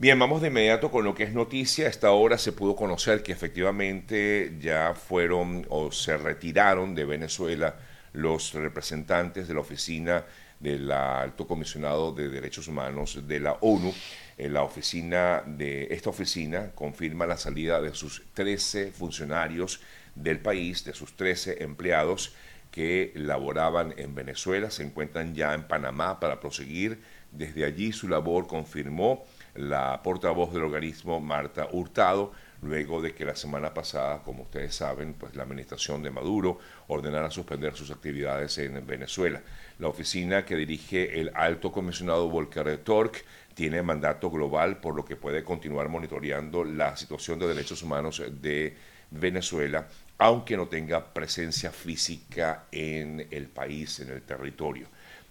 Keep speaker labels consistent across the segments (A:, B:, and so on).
A: Bien, vamos de inmediato con lo que es noticia. Esta hora se pudo conocer que efectivamente ya fueron o se retiraron de Venezuela los representantes de la oficina del Alto Comisionado de Derechos Humanos de la ONU. En la oficina de esta oficina confirma la salida de sus 13 funcionarios del país, de sus 13 empleados que laboraban en Venezuela, se encuentran ya en Panamá para proseguir desde allí su labor, confirmó la portavoz del organismo Marta Hurtado, luego de que la semana pasada, como ustedes saben, pues la administración de Maduro ordenara suspender sus actividades en Venezuela. La oficina que dirige el alto comisionado Volker Tork tiene mandato global, por lo que puede continuar monitoreando la situación de derechos humanos de Venezuela, aunque no tenga presencia física en el país, en el territorio.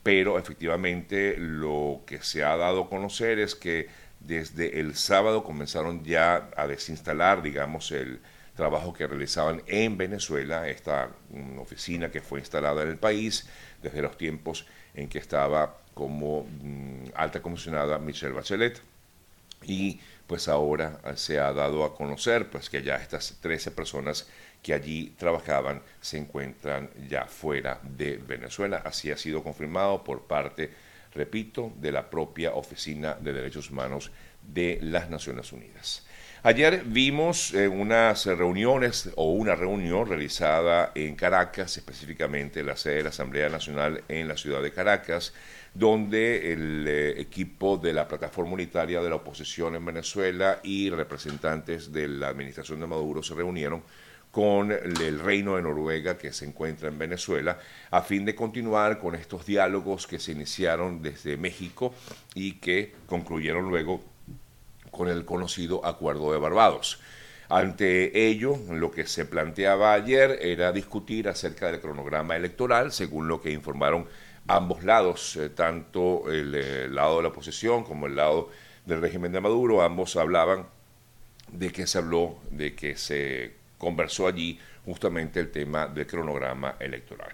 A: Pero efectivamente lo que se ha dado a conocer es que desde el sábado comenzaron ya a desinstalar, digamos, el trabajo que realizaban en Venezuela, esta oficina que fue instalada en el país desde los tiempos en que estaba como mm, alta comisionada Michelle Bachelet. Y pues ahora se ha dado a conocer pues que ya estas 13 personas que allí trabajaban se encuentran ya fuera de Venezuela. Así ha sido confirmado por parte repito, de la propia Oficina de Derechos Humanos de las Naciones Unidas. Ayer vimos eh, unas reuniones o una reunión realizada en Caracas, específicamente en la sede de la Asamblea Nacional en la ciudad de Caracas, donde el eh, equipo de la plataforma unitaria de la oposición en Venezuela y representantes de la administración de Maduro se reunieron con el Reino de Noruega que se encuentra en Venezuela, a fin de continuar con estos diálogos que se iniciaron desde México y que concluyeron luego con el conocido Acuerdo de Barbados. Ante ello, lo que se planteaba ayer era discutir acerca del cronograma electoral, según lo que informaron ambos lados, eh, tanto el, el lado de la oposición como el lado del régimen de Maduro, ambos hablaban de que se habló de que se conversó allí justamente el tema del cronograma electoral.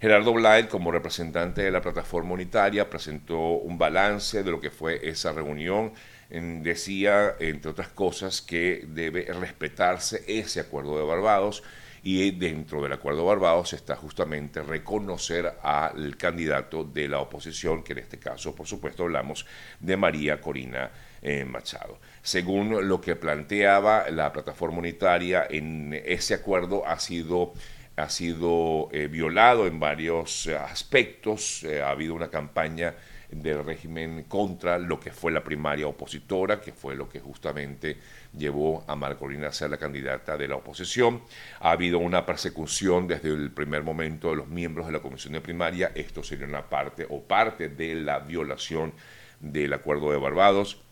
A: Gerardo Blay, como representante de la plataforma unitaria, presentó un balance de lo que fue esa reunión. decía, entre otras cosas, que debe respetarse ese acuerdo de Barbados y dentro del acuerdo de Barbados está justamente reconocer al candidato de la oposición, que en este caso, por supuesto, hablamos de María Corina eh, Machado. Según lo que planteaba la plataforma unitaria, en ese acuerdo ha sido ha sido eh, violado en varios aspectos. Eh, ha habido una campaña del régimen contra lo que fue la primaria opositora, que fue lo que justamente llevó a Marcolina a ser la candidata de la oposición. Ha habido una persecución desde el primer momento de los miembros de la comisión de primaria. Esto sería una parte o parte de la violación del acuerdo de Barbados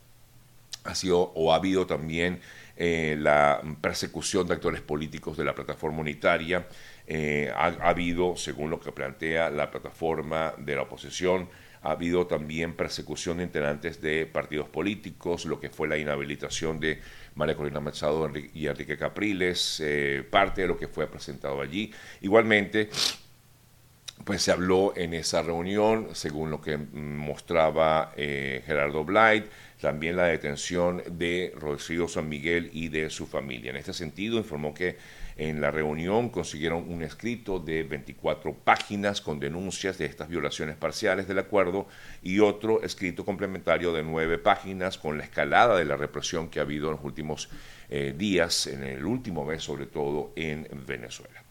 A: ha sido o ha habido también eh, la persecución de actores políticos de la plataforma unitaria. Eh, ha, habido, según lo que plantea la plataforma de la oposición, ha habido también persecución de integrantes de partidos políticos, lo que fue la inhabilitación de María Corina Machado y Enrique Capriles, eh, parte de lo que fue presentado allí. Igualmente, pues se habló en esa reunión, según lo que mostraba Gerardo Blight, también la detención de Rocío San Miguel y de su familia. En este sentido, informó que en la reunión consiguieron un escrito de 24 páginas con denuncias de estas violaciones parciales del acuerdo y otro escrito complementario de nueve páginas con la escalada de la represión que ha habido en los últimos eh, días, en el último mes sobre todo en Venezuela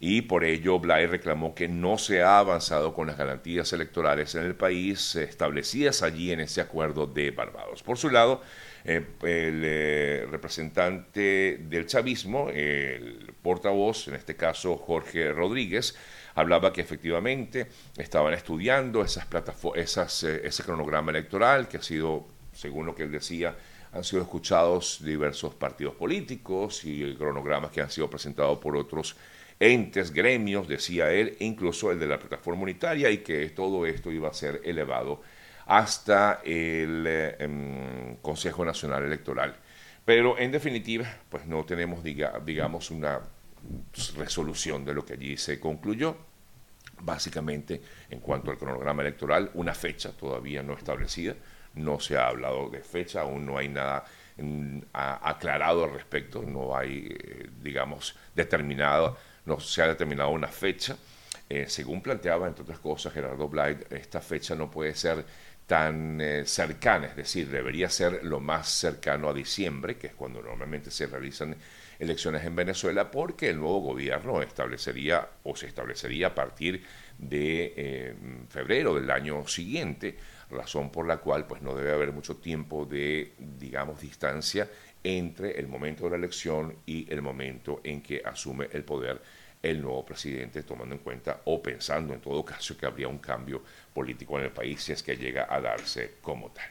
A: y por ello Blay reclamó que no se ha avanzado con las garantías electorales en el país establecidas allí en ese acuerdo de Barbados. Por su lado, eh, el eh, representante del chavismo, el portavoz, en este caso Jorge Rodríguez, hablaba que efectivamente estaban estudiando esas esas, eh, ese cronograma electoral que ha sido, según lo que él decía, han sido escuchados diversos partidos políticos y cronogramas que han sido presentados por otros entes, gremios, decía él, incluso el de la plataforma unitaria, y que todo esto iba a ser elevado hasta el eh, em, Consejo Nacional Electoral. Pero en definitiva, pues no tenemos, digamos, una resolución de lo que allí se concluyó. Básicamente, en cuanto al cronograma electoral, una fecha todavía no establecida, no se ha hablado de fecha, aún no hay nada mm, aclarado al respecto, no hay, eh, digamos, determinado, no se ha determinado una fecha. Eh, según planteaba, entre otras cosas, Gerardo Blight, esta fecha no puede ser tan eh, cercana, es decir, debería ser lo más cercano a diciembre, que es cuando normalmente se realizan elecciones en Venezuela, porque el nuevo gobierno establecería o se establecería a partir de eh, febrero del año siguiente, razón por la cual pues no debe haber mucho tiempo de, digamos, distancia entre el momento de la elección y el momento en que asume el poder el nuevo presidente, tomando en cuenta o pensando en todo caso que habría un cambio político en el país si es que llega a darse como tal.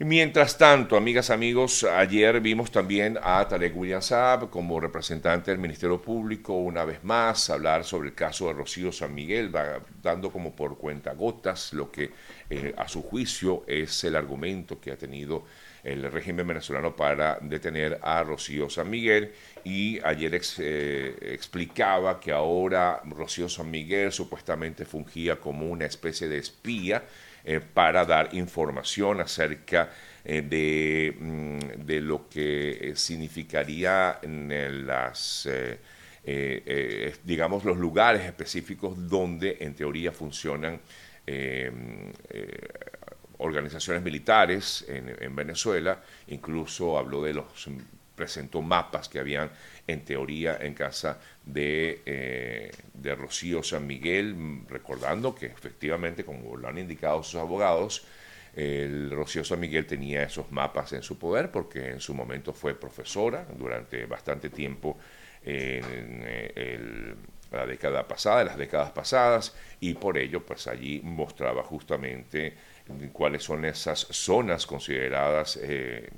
A: Mientras tanto, amigas, amigos, ayer vimos también a Tarek William Saab como representante del Ministerio Público una vez más hablar sobre el caso de Rocío San Miguel, dando como por cuenta gotas lo que eh, a su juicio es el argumento que ha tenido el régimen venezolano para detener a Rocío San Miguel. Y ayer eh, explicaba que ahora Rocío San Miguel supuestamente fungía como una especie de espía eh, para dar información acerca eh, de, mm, de, lo que significaría en las... digamos, los lugares específicos donde en teoría funcionan organizaciones militares en, Venezuela, incluso habló de los, presentó mapas que habían en teoría en casa de, eh, de Rocío San Miguel, recordando que efectivamente, como lo han indicado sus abogados, el Rocío San Miguel tenía esos mapas en su poder porque en su momento fue profesora durante bastante tiempo en el, la década pasada, en las décadas pasadas, y por ello pues allí mostraba justamente cuáles son esas zonas consideradas, eh,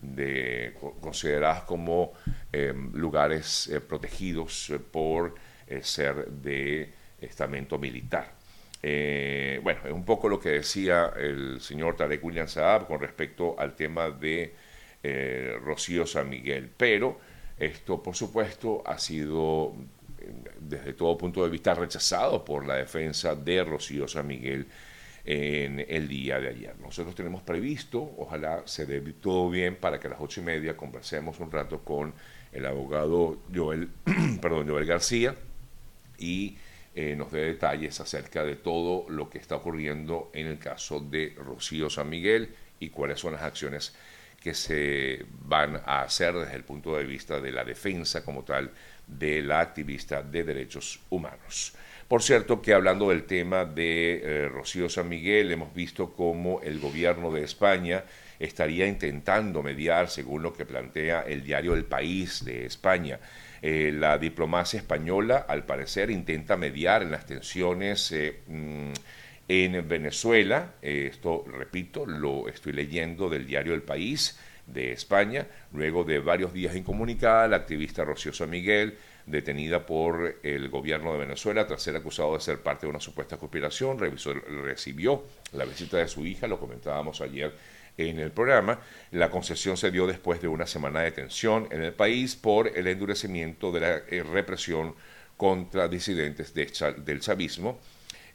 A: de, consideradas como em, lugares eh, protegidos por eh, ser de estamento militar. bueno, es un poco lo que decía el señor Tarek William Saab con respecto al tema de Rocío San Miguel, pero esto, por supuesto, ha sido desde todo punto de vista rechazado por la defensa de Rocío San Miguel en el día de ayer. Nosotros tenemos previsto, ojalá se dé todo bien para que a las ocho y media conversemos un rato con el abogado Joel, perdón, Joel García y eh, nos dé detalles acerca de todo lo que está ocurriendo en el caso de Rocío San Miguel y cuáles son las acciones que se van a hacer desde el punto de vista de la defensa como tal de la activista de derechos humanos. Por cierto que hablando del tema de eh, Rocío San Miguel, hemos visto cómo el gobierno de España estaría intentando mediar, según lo que plantea el diario El País de España. Eh, la diplomacia española, al parecer, intenta mediar en las tensiones eh, mm, en Venezuela. esto, repito, lo estoy leyendo del diario El País de España. Luego de varios días incomunicada, la activista Rocío San Miguel detenida por el gobierno de Venezuela tras ser acusado de ser parte de una supuesta conspiración. recibió la visita de su hija, lo comentábamos ayer en el programa. La concesión se dio después de una semana de tensión en el país por el endurecimiento de la eh, represión contra disidentes del chavismo.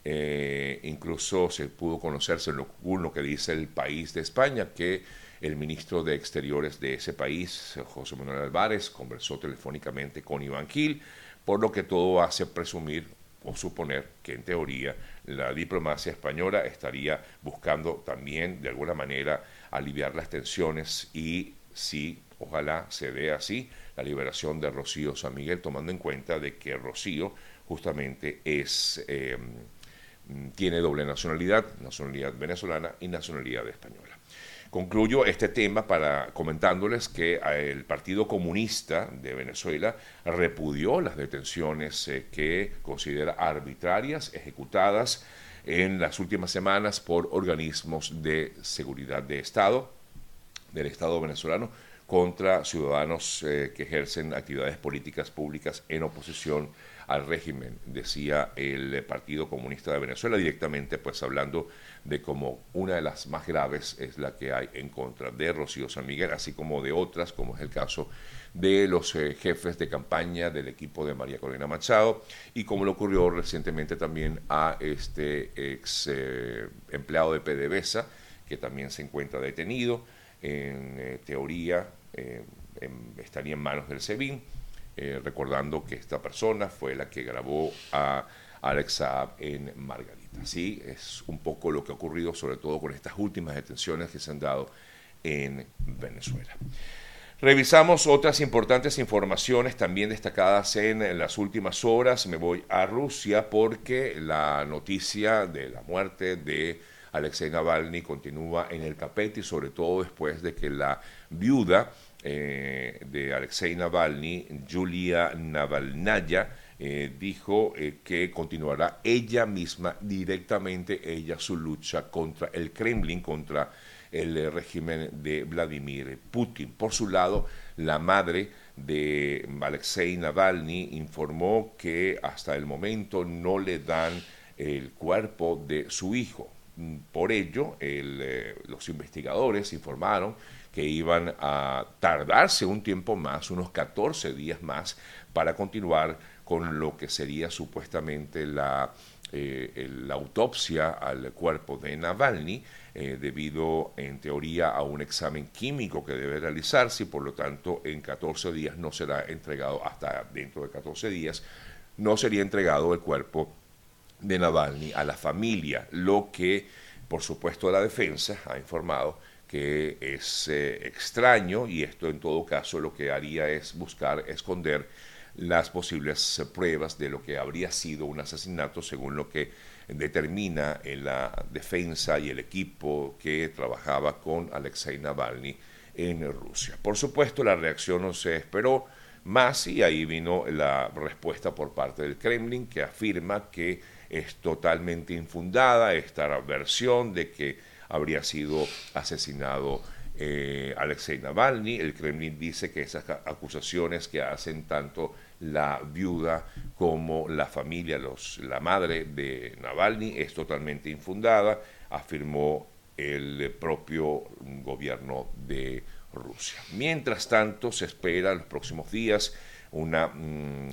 A: Eh, incluso se pudo conocer, según lo que dice el país de España, que el ministro de Exteriores de ese país, José Manuel Álvarez, conversó telefónicamente con Iván Gil, por lo que todo hace presumir o suponer que en teoría la diplomacia española estaría buscando también de alguna manera aliviar las tensiones y si ojalá se dé así la liberación de Rocío San Miguel, tomando en cuenta de que Rocío justamente es eh, tiene doble nacionalidad, nacionalidad venezolana y nacionalidad española. Concluyo este tema para comentándoles que eh, el Partido Comunista de Venezuela repudió las detenciones eh, que considera arbitrarias ejecutadas en las últimas semanas por organismos de seguridad de Estado, del Estado venezolano, contra ciudadanos eh, que ejercen actividades políticas públicas en oposición al régimen, decía el Partido Comunista de Venezuela, directamente pues hablando de como una de las más graves es la que hay en contra de Rocío San Miguel, así como de otras, como es el caso de los eh, jefes de campaña del equipo de María Corina Machado y como le ocurrió recientemente también a este ex eh, empleado de PDVSA, que también se encuentra detenido, en eh, teoría estaría en manos del SEBIN, recordando que esta persona fue la que grabó a Alex en Margarita. Sí, es un poco lo que ha ocurrido, sobre todo con estas últimas detenciones que se han dado en Venezuela. Revisamos otras importantes informaciones también destacadas en, las últimas horas. Me voy a Rusia porque la noticia de la muerte de Alexei Navalny continúa en el tapete y sobre todo después de que la viuda eh, de Alexei Navalny, Julia Navalnaya, eh, dijo eh, que continuará ella misma directamente ella su lucha contra el Kremlin, contra el régimen de Vladimir Putin. Por su lado, la madre de Alexei Navalny informó que hasta el momento no le dan el cuerpo de su hijo. Por ello, los investigadores informaron que iban a tardarse un tiempo más, unos 14 días más, para continuar con lo que sería supuestamente la, eh, la autopsia al cuerpo de Navalny, eh, debido en teoría a un examen químico que debe realizarse y por lo tanto en 14 días no será entregado, hasta dentro de 14 días, no sería entregado el cuerpo de Navalny a la familia, lo que por supuesto la defensa ha informado que es eh, extraño y esto en todo caso lo que haría es buscar esconder las posibles pruebas de lo que habría sido un asesinato según lo que determina en la defensa y el equipo que trabajaba con Alexei Navalny en Rusia. Por supuesto, la reacción no se esperó más y ahí vino la respuesta por parte del Kremlin que afirma que es totalmente infundada esta versión de que habría sido asesinado eh, Alexei Navalny. El Kremlin dice que esas acusaciones que hacen tanto la viuda como la familia, los, la madre de Navalny, es totalmente infundada, afirmó el propio gobierno de Rusia. Mientras tanto, se espera en los próximos días una, mm,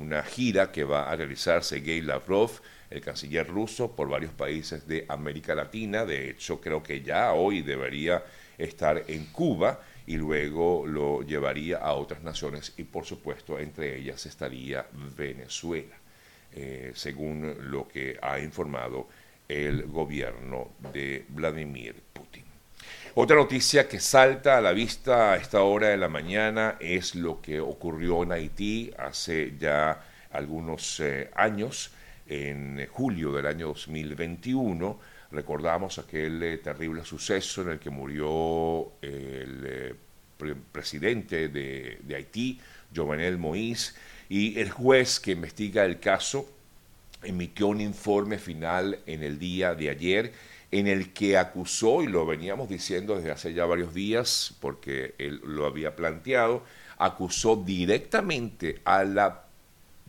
A: una gira que va a realizar Sergei Lavrov, el canciller ruso, por varios países de América Latina. De hecho, creo que ya hoy debería estar en Cuba y luego lo llevaría a otras naciones y por supuesto entre ellas estaría Venezuela, eh, según lo que ha informado el gobierno de Vladimir Putin. Otra noticia que salta a la vista a esta hora de la mañana es lo que ocurrió en Haití hace ya algunos eh, años, en julio del año 2021 Recordamos aquel eh, terrible suceso en el que murió el eh, presidente de, Haití, Jovenel Moïse, y el juez que investiga el caso emitió un informe final en el día de ayer en el que acusó, y lo veníamos diciendo desde hace ya varios días, porque él lo había planteado, acusó directamente a la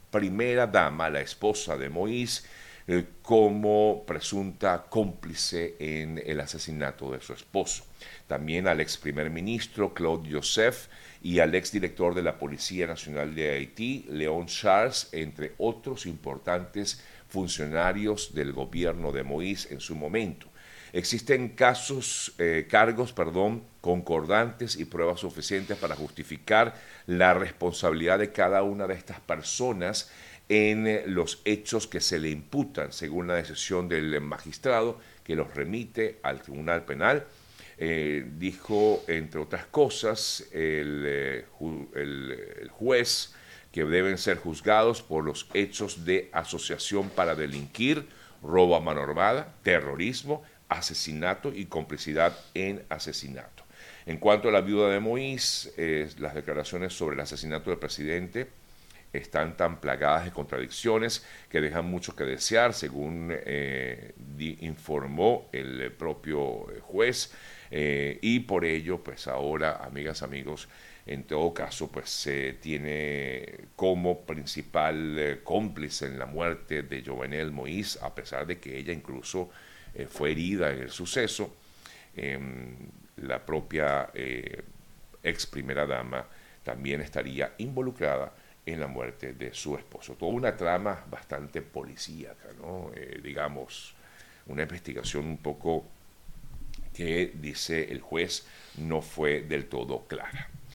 A: primera dama, la esposa de Moïse, eh, como presunta cómplice en el asesinato de su esposo. También al ex primer ministro Claude Joseph y al ex director de la Policía Nacional de Haití, León Charles, entre otros importantes funcionarios del gobierno de Moïse en su momento. Existen casos, eh, cargos, perdón, concordantes y pruebas suficientes para justificar la responsabilidad de cada una de estas personas en eh, los hechos que se le imputan según la decisión del magistrado que los remite al Tribunal Penal. Eh, dijo, entre otras cosas, eh, el, juez que deben ser juzgados por los hechos de asociación para delinquir, robo a mano armada, terrorismo, asesinato y complicidad en asesinato. En cuanto a la viuda de Moïse, las declaraciones sobre el asesinato del presidente están tan plagadas de contradicciones que dejan mucho que desear, según eh, informó el propio juez. Eh, y por ello, pues ahora, amigas, amigos, en todo caso, pues se tiene como principal eh, cómplice en la muerte de Jovenel Moïse, a pesar de que ella incluso eh, fue herida en el suceso, em, la propia ex primera dama también estaría involucrada en la muerte de su esposo. Toda una trama bastante policíaca, ¿no? digamos, una investigación un poco que, dice el juez, no fue del todo clara.